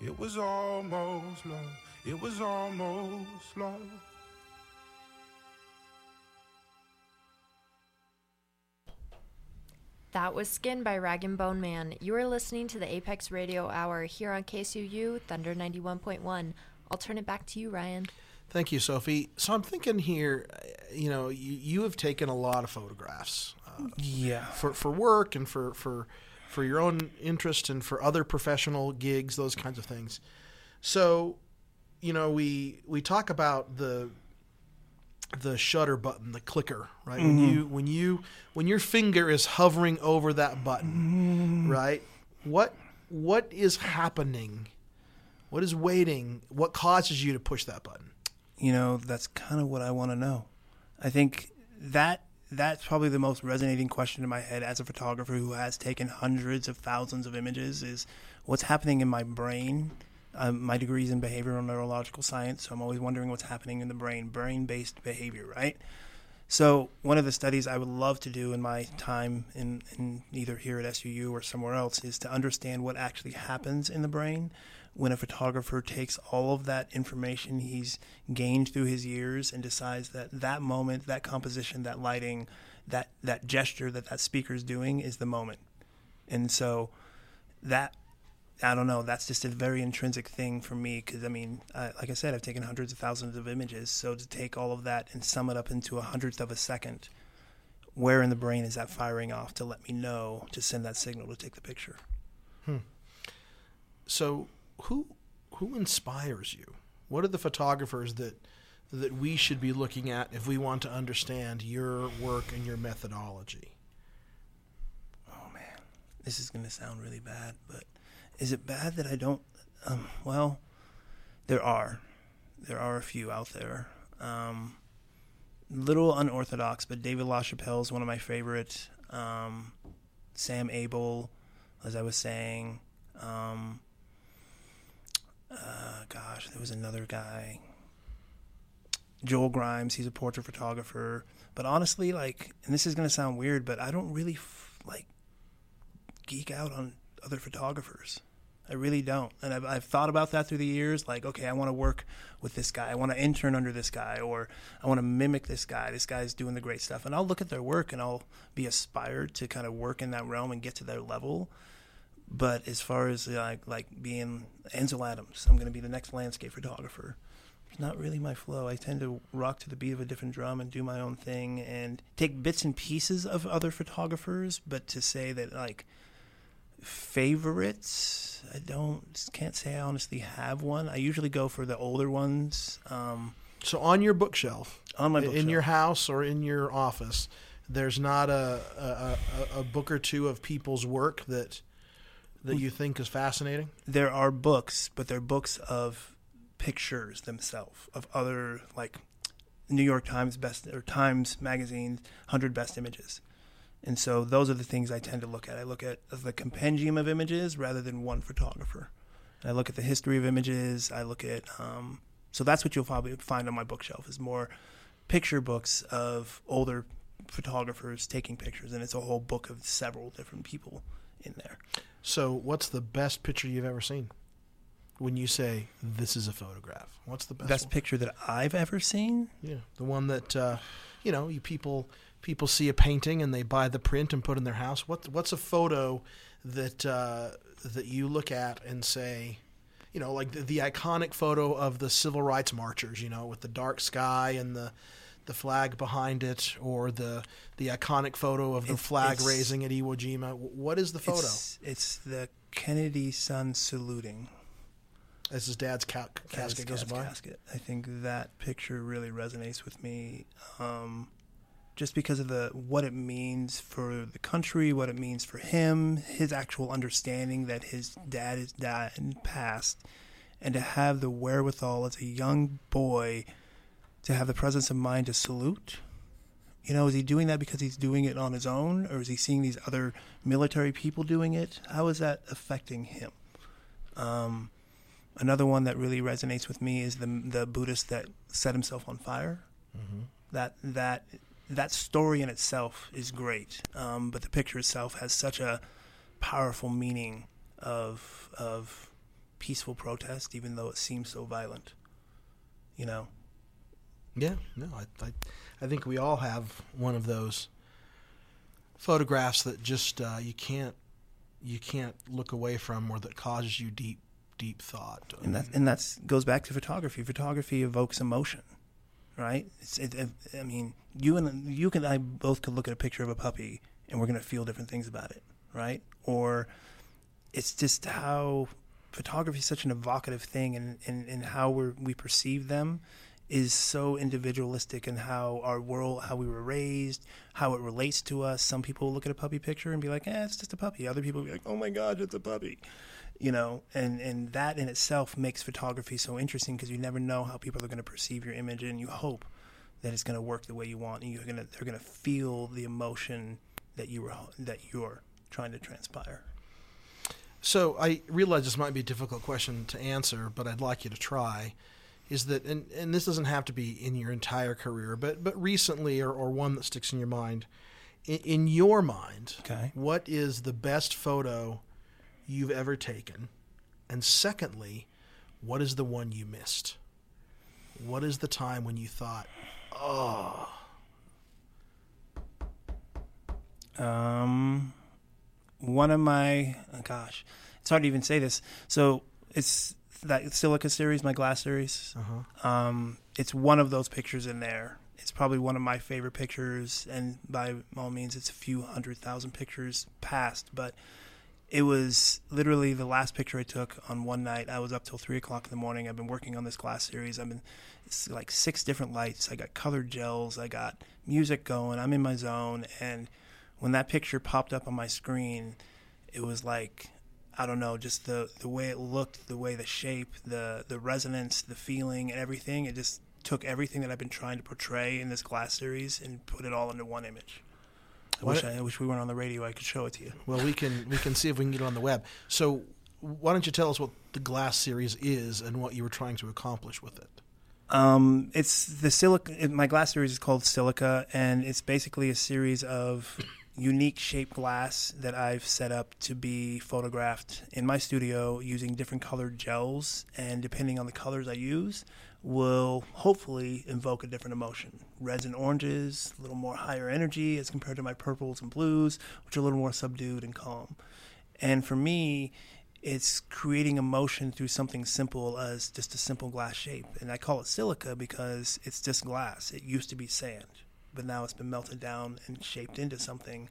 It was almost love. It was almost love. That was Skin by Rag and Bone Man. You are listening to the Apex Radio Hour here on KSUU Thunder 91.1. I'll turn it back to you, Ryan. Thank you, Sophie. So I'm thinking here, uh, you know, you, you have taken a lot of photographs uh, Yeah. for for work and for for for your own interest and for other professional gigs, those kinds of things. So, you know, we we talk about the the shutter button, the clicker, right? When mm-hmm. you when you when your finger is hovering over that button, mm-hmm. right? What what is happening? What is waiting? What causes you to push that button? you know that's kind of what i want to know i think that that's probably the most resonating question in my head as a photographer who has taken hundreds of thousands of images is what's happening in my brain. Um, my degree is in behavioral neurological science so i'm always wondering what's happening in the brain brain based behavior right? So one of the studies I would love to do in my time in, in either here at SUU or somewhere else is to understand what actually happens in the brain when a photographer takes all of that information he's gained through his years and decides that that moment, that composition, that lighting, that that gesture that that speaker is doing is the moment. And so that I don't know. That's just a very intrinsic thing for me because I mean, like I said, I've taken hundreds of thousands of images. So to take all of that and sum it up into a hundredth of a second, where in the brain is that firing off to let me know to send that signal to take the picture? Hmm. So who who inspires you? What are the photographers that that we should be looking at if we want to understand your work and your methodology? Oh man, this is going to sound really bad, but is it bad that I don't? Um, well, there are, there are a few out there. Um, little unorthodox, but David LaChapelle is one of my favorite. Um, Sam Abell, as I was saying. Um, uh, gosh, there was another guy. Joel Grimes, he's a portrait photographer. But honestly, like, and this is going to sound weird, but I don't really f- like geek out on other photographers. I really don't. And I've, I've thought about that through the years. Like, okay, I want to work with this guy. I want to intern under this guy, or I want to mimic this guy. This guy's doing the great stuff. And I'll look at their work and I'll be aspired to kind of work in that realm and get to their level. But as far as like like being Ansel Adams, I'm going to be the next landscape photographer. It's not really my flow. I tend to rock to the beat of a different drum and do my own thing and take bits and pieces of other photographers. But to say that like favorites, I don't can't say I honestly have one. I usually go for the older ones. Um, So on your bookshelf, on my in your house or in your office, there's not a a, a a book or two of people's work that that you think is fascinating. there are books, but they're books of pictures themselves of other like New York Times best or Times magazine hundred best images, and so those are the things I tend to look at. I look at the compendium of images rather than one photographer. I look at the history of images. I look at um, so that's what you'll probably find on my bookshelf is more picture books of older photographers taking pictures, and it's a whole book of several different people in there. So, what's the best picture you've ever seen? When you say this is a photograph, what's the best? Best one? picture that I've ever seen. Yeah, the one that uh, you know, you people people see a painting and they buy the print and put in their house. What what's a photo that uh, that you look at and say, you know, like the, the iconic photo of the civil rights marchers, you know, with the dark sky and the the flag behind it, or the the iconic photo of the It's- flag raising at Iwo Jima. What is the photo? It's, it's the Kennedy son saluting As his dad's ca- as casket goes dad's by. casket. I think that picture really resonates with me, um, just because of the what it means for the country, what it means for him, his actual understanding that his dad is died and passed, and to have the wherewithal as a young boy to have the presence of mind to salute. You know, is he doing that because he's doing it on his own, or is he seeing these other military people doing it? How is that affecting him? Um, another one that really resonates with me is the the Buddhist that set himself on fire. That that that story in itself is great, um, but the picture itself has such a powerful meaning of of peaceful protest, even though it seems so violent. You know, Yeah, no, I, I, I think we all have one of those photographs that just uh, you can't you can't look away from, or that causes you deep deep thought. and that and that's goes back to photography. Photography evokes emotion, right? It, it, I mean, you and you and I both could look at a picture of a puppy and we're gonna feel different things about it, right? Or it's just how photography is such an evocative thing, and and, and how we we perceive them is so individualistic in how our world, how we were raised, how it relates to us. Some people look at a puppy picture and be like, "Eh, it's just a puppy." Other people be like, "Oh my God, it's a puppy," you know. And and that in itself makes photography so interesting because you never know how people are going to perceive your image, and you hope that it's going to work the way you want, and you're gonna they're going to feel the emotion that you were that you're trying to transpire. So I realize this might be a difficult question to answer, but I'd like you to try. Is that and, and this doesn't have to be in your entire career, but but recently or, or one that sticks in your mind. In, in your mind, Okay. what is the best photo you've ever taken? And secondly, what is the one you missed? What is the time when you thought, oh, Um, one of my oh gosh, it's hard to even say this. So it's that silica series, my glass series. uh-huh. Um, it's one of those pictures in there. It's probably one of my favorite pictures, and by all means, it's a few hundred thousand pictures past. But it was literally the last picture I took on one night. I was up till three o'clock in the morning. I've been working on this glass series. I've been it's like six different lights. I got colored gels. I got music going. I'm in my zone, and when that picture popped up on my screen, it was like I don't know, just the the way it looked, the way the shape, the the resonance, the feeling, and everything. It just took everything that I've been trying to portray in this glass series and put it all into one image. I wish I, I wish we weren't on the radio. I could show it to you. Well, we can we can see if we can get it on the web. So, why don't you tell us what the Glass series is and what you were trying to accomplish with it? Um, it's the silica. it- My glass series is called Silica, and it's basically a series of unique shaped glass that I've set up to be photographed in my studio using different colored gels, and depending on the colors I use, will hopefully invoke a different emotion. Reds and oranges, a little more higher energy as compared to my purples and blues, which are a little more subdued and calm. And for me, it's creating emotion through something simple as just a simple glass shape. And I call it silica because it's just glass. It used to be sand, but now it's been melted down and shaped into something.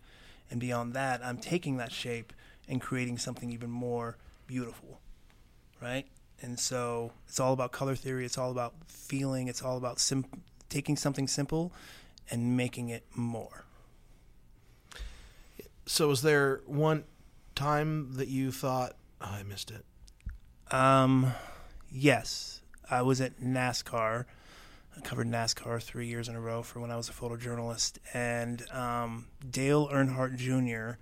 And beyond that, I'm taking that shape and creating something even more beautiful, right? And so it's all about color theory. It's all about feeling. It's all about sim- taking something simple and making it more. So, was there one time that you thought, oh, I missed it? Um, yes, I was at NASCAR. I covered NASCAR three years in a row for when I was a photojournalist, and um, Dale Earnhardt Jr.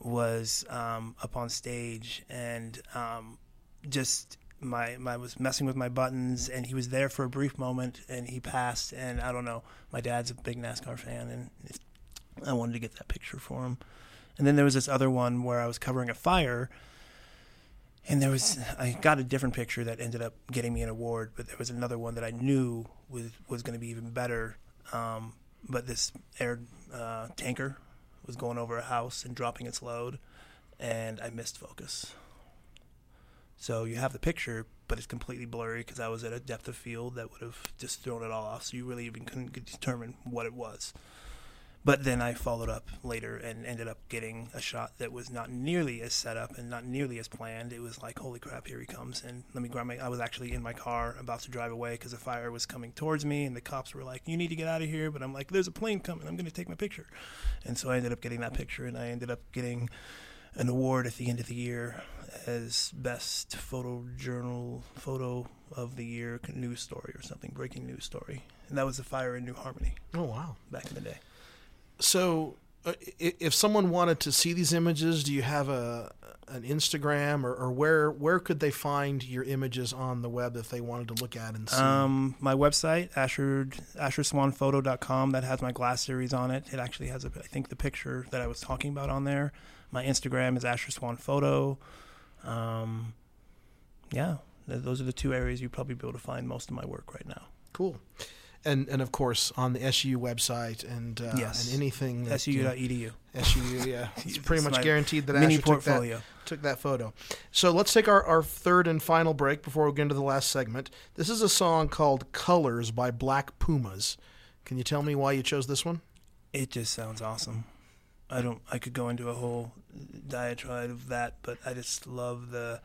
was um, up on stage, and um, just my, my was messing with my buttons, and he was there for a brief moment, and he passed, and I don't know. My dad's a big NASCAR fan, and I wanted to get that picture for him. And then there was this other one where I was covering a fire and there was I got a different picture that ended up getting me an award, but there was another one that I knew was was going to be even better. Um, but this air uh, tanker was going over a house and dropping its load, and I missed focus. So you have the picture, but it's completely blurry because I was at a depth of field that would have just thrown it all off. So you really even couldn't determine what it was. But then I followed up later and ended up getting a shot that was not nearly as set up and not nearly as planned. It was like, holy crap, here he comes. And let me grab my, I was actually in my car about to drive away because a fire was coming towards me and the cops were like, you need to get out of here. But I'm like, there's a plane coming. I'm going to take my picture. And so I ended up getting that picture and I ended up getting an award at the end of the year as best photo journal photo of the year news story or something, breaking news story. And that was the fire in New Harmony Oh, wow. back in the day. So, uh, if someone wanted to see these images, do you have a an Instagram or, or where where could they find your images on the web if they wanted to look at and see? Um, my website, Asher, AsherSwanPhoto.com, that has my glass series on it. It actually has, a, I think, the picture that I was talking about on there. My Instagram is Asher Swan Photo. Um, yeah, those are the two areas you'd probably be able to find most of my work right now. cool. And and of course on the SU website and uh, Yes. and anything that, uh, SU.edu. SU yeah, it's pretty It's much guaranteed that Mini Asher took that, portfolio. took that photo. So let's take our, our third and final break before we get into the last segment. This is a song called Colors by Black Pumas. Can you tell me why you chose this one? It just sounds awesome. I don't. I could go into a whole diatribe of that, but I just love the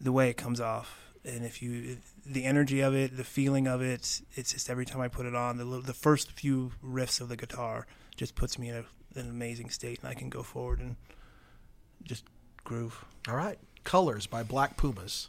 the way it comes off, and if you the energy of it, the feeling of it. It's just every time I put it on, the the first few riffs of the guitar just puts me in a, an amazing state, and I can go forward and just groove. All right. Colors by Black Pumas.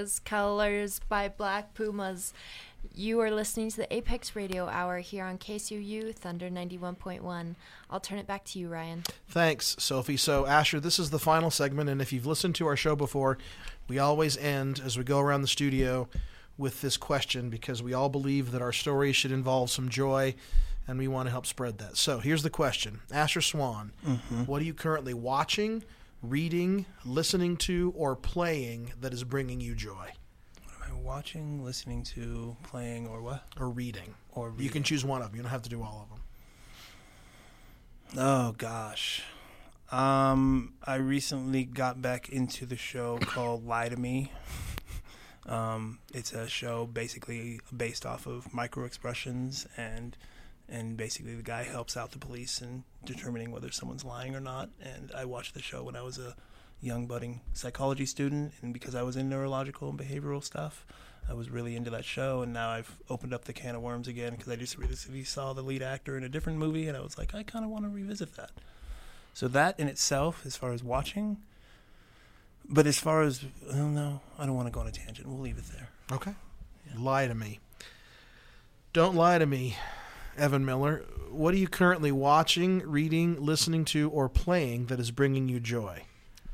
Was Colors by Black Pumas. You are listening to the Apex Radio Hour here on KSUU Thunder 91.1. I'll turn it back to you, Ryan. Thanks, Sophie. So, Asher, this is the final segment, and if you've listened to our show before, we always end as we go around the studio with this question because we all believe that our stories should involve some joy, and we want to help spread that. So, here's the question Asher Swan, mm-hmm. what are you currently watching, reading, listening to, or playing that is bringing you joy? What am I watching, listening to, playing, or what? Or reading? Or You can choose one of them. You don't have to do all of them. Oh gosh. Um, I recently got back into the show called Lie to Me. Um, it's a show basically based off of micro expressions and and basically the guy helps out the police in determining whether someone's lying or not. And I watched the show when I was a young budding psychology student and because I was in neurological and behavioral stuff, I was really into that show and now I've opened up the can of worms again because I just recently saw the lead actor in a different movie and I was like I kind of want to revisit that. So that in itself as far as watching but as far as I don't know, I don't want to go on a tangent. We'll leave it there. Okay. Lie to me. Don't lie to me, Evan Miller. What are you currently watching, reading, listening to, or playing that is bringing you joy?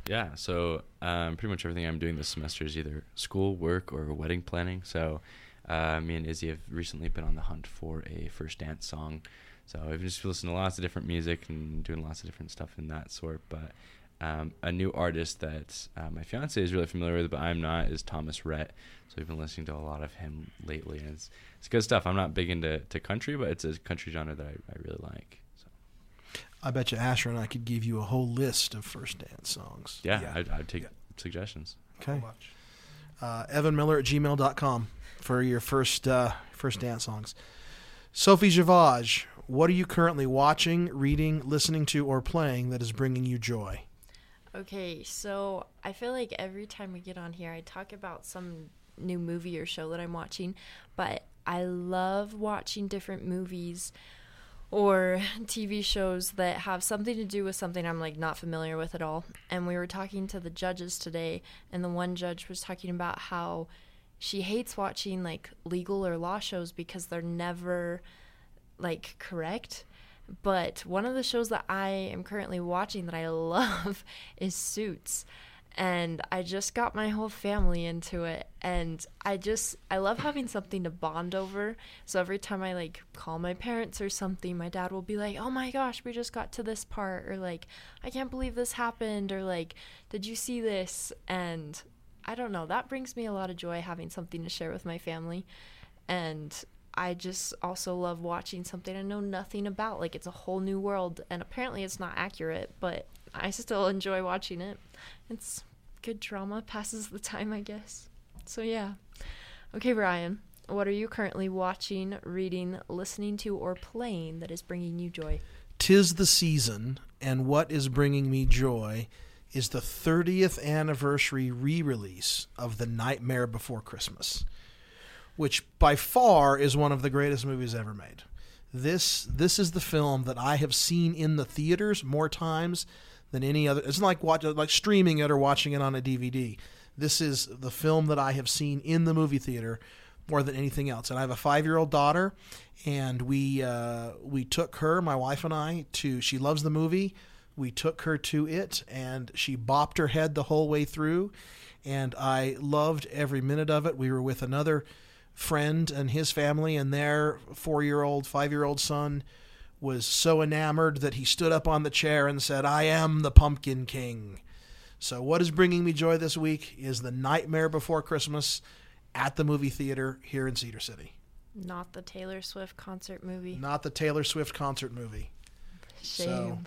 Yeah, so um, pretty much everything I'm doing this semester is either school, work, or wedding planning. So uh, me and Izzy have recently been on the hunt for a first dance song. So I've just listened to lots of different music and doing lots of different stuff in that sort. But um, a new artist that uh, my fiance is really familiar with, but I'm not, is Thomas Rhett. So we've been listening to a lot of him lately, and it's, it's good stuff. I'm not big into to country, but it's a country genre that I, I really like. So I bet you Asher and I could give you a whole list of first dance songs. yeah, Yeah. I'd, I'd take Yeah. suggestions. Okay. Uh, Evan Miller at gmail.com for your first uh, first dance songs. Sophie Javage, what are you currently watching, reading, listening to, or playing that is bringing you joy? Okay, so I feel like every time we get on here, I talk about some new movie or show that I'm watching, but I love watching different movies or TV shows that have something to do with something I'm like not familiar with at all. And we were talking to the judges today, and the one judge was talking about how she hates watching like legal or law shows because they're never like correct. But one of the shows that I am currently watching that I love is Suits. and I just got my whole family into it and I just I love having something to bond over. So every time I like call my parents or something, my dad will be like, "Oh my gosh, we just got to this part," or like, "I can't believe this happened," or like, "Did you see this?" And I don't know, that brings me a lot of joy having something to share with my family. And I just also love watching something I know nothing about. Like it's a whole new world and apparently it's not accurate, but I still enjoy watching it. It's good drama, passes the time, I guess. So yeah. Okay, Ryan, what are you currently watching, reading, listening to, or playing that is bringing you joy? Tis the season, and what is bringing me joy is the 30th anniversary re release of The Nightmare Before Christmas, which by far is one of the greatest movies ever made. This this is the film that I have seen in the theaters more times than any other. It's like watch, like streaming it or watching it on a DVD. This is the film that I have seen in the movie theater more than anything else. And I have a five year old daughter, and we uh, we took her, my wife and I, to. She loves the movie. We took her to it, and she bopped her head the whole way through, and I loved every minute of it. We were with another friend and his family, and their four year old, five year old son was so enamored that he stood up on the chair and said, I am the Pumpkin King. So, what is bringing me joy this week is The Nightmare Before Christmas at the movie theater here in Cedar City. Not the Taylor Swift concert movie. Not the Taylor Swift concert movie. Shame. So,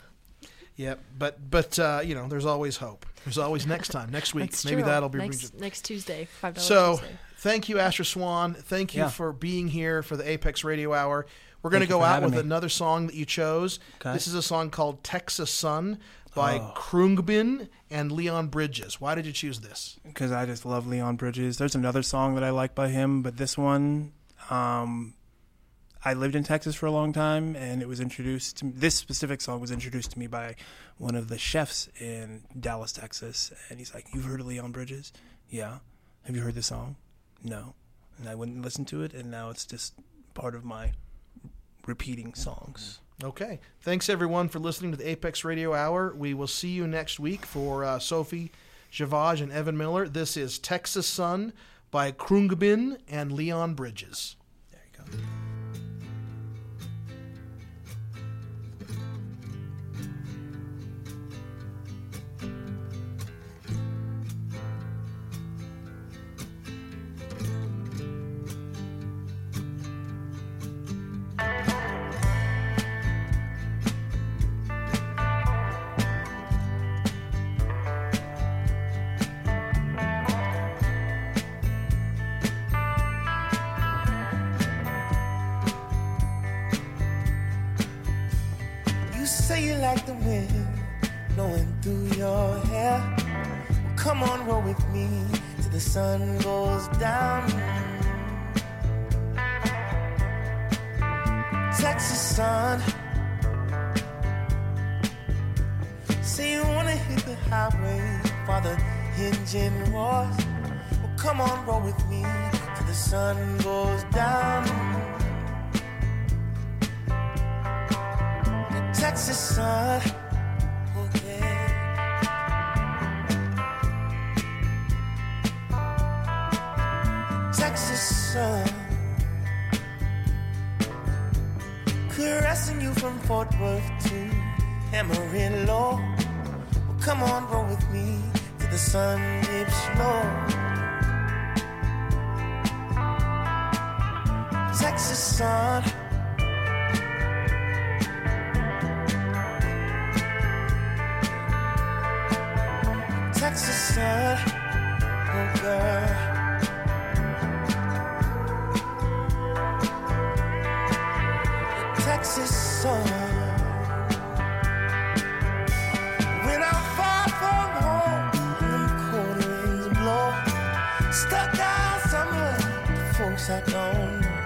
Yep, but but uh, you know, there's always hope. There's always next time, next week. That's Maybe true. that'll be next, next Tuesday. Five dollars. So, Tuesday. Thank you, Asher Swan. Thank you Yeah. for being here for the Apex Radio Hour. We're going to go out with me. another song that you chose. Okay. This is a song called Texas Sun by Oh. Khruangbin and Leon Bridges. Why did you choose this? because I just love Leon Bridges. There's another song that I like by him, but this one, um, I lived in Texas for a long time, and it was introduced to this specific song was introduced to me by one of the chefs in Dallas, Texas, and he's like, "You've heard of Leon Bridges? Yeah. Have you heard the song? No." And I wouldn't listen to it, and now it's just part of my repeating songs. Okay. Thanks, everyone, for listening to the Apex Radio Hour. We will see you next week for uh, Sophie Javage and Evan Miller. This is Texas Sun by Khruangbin and Leon Bridges. There you go. on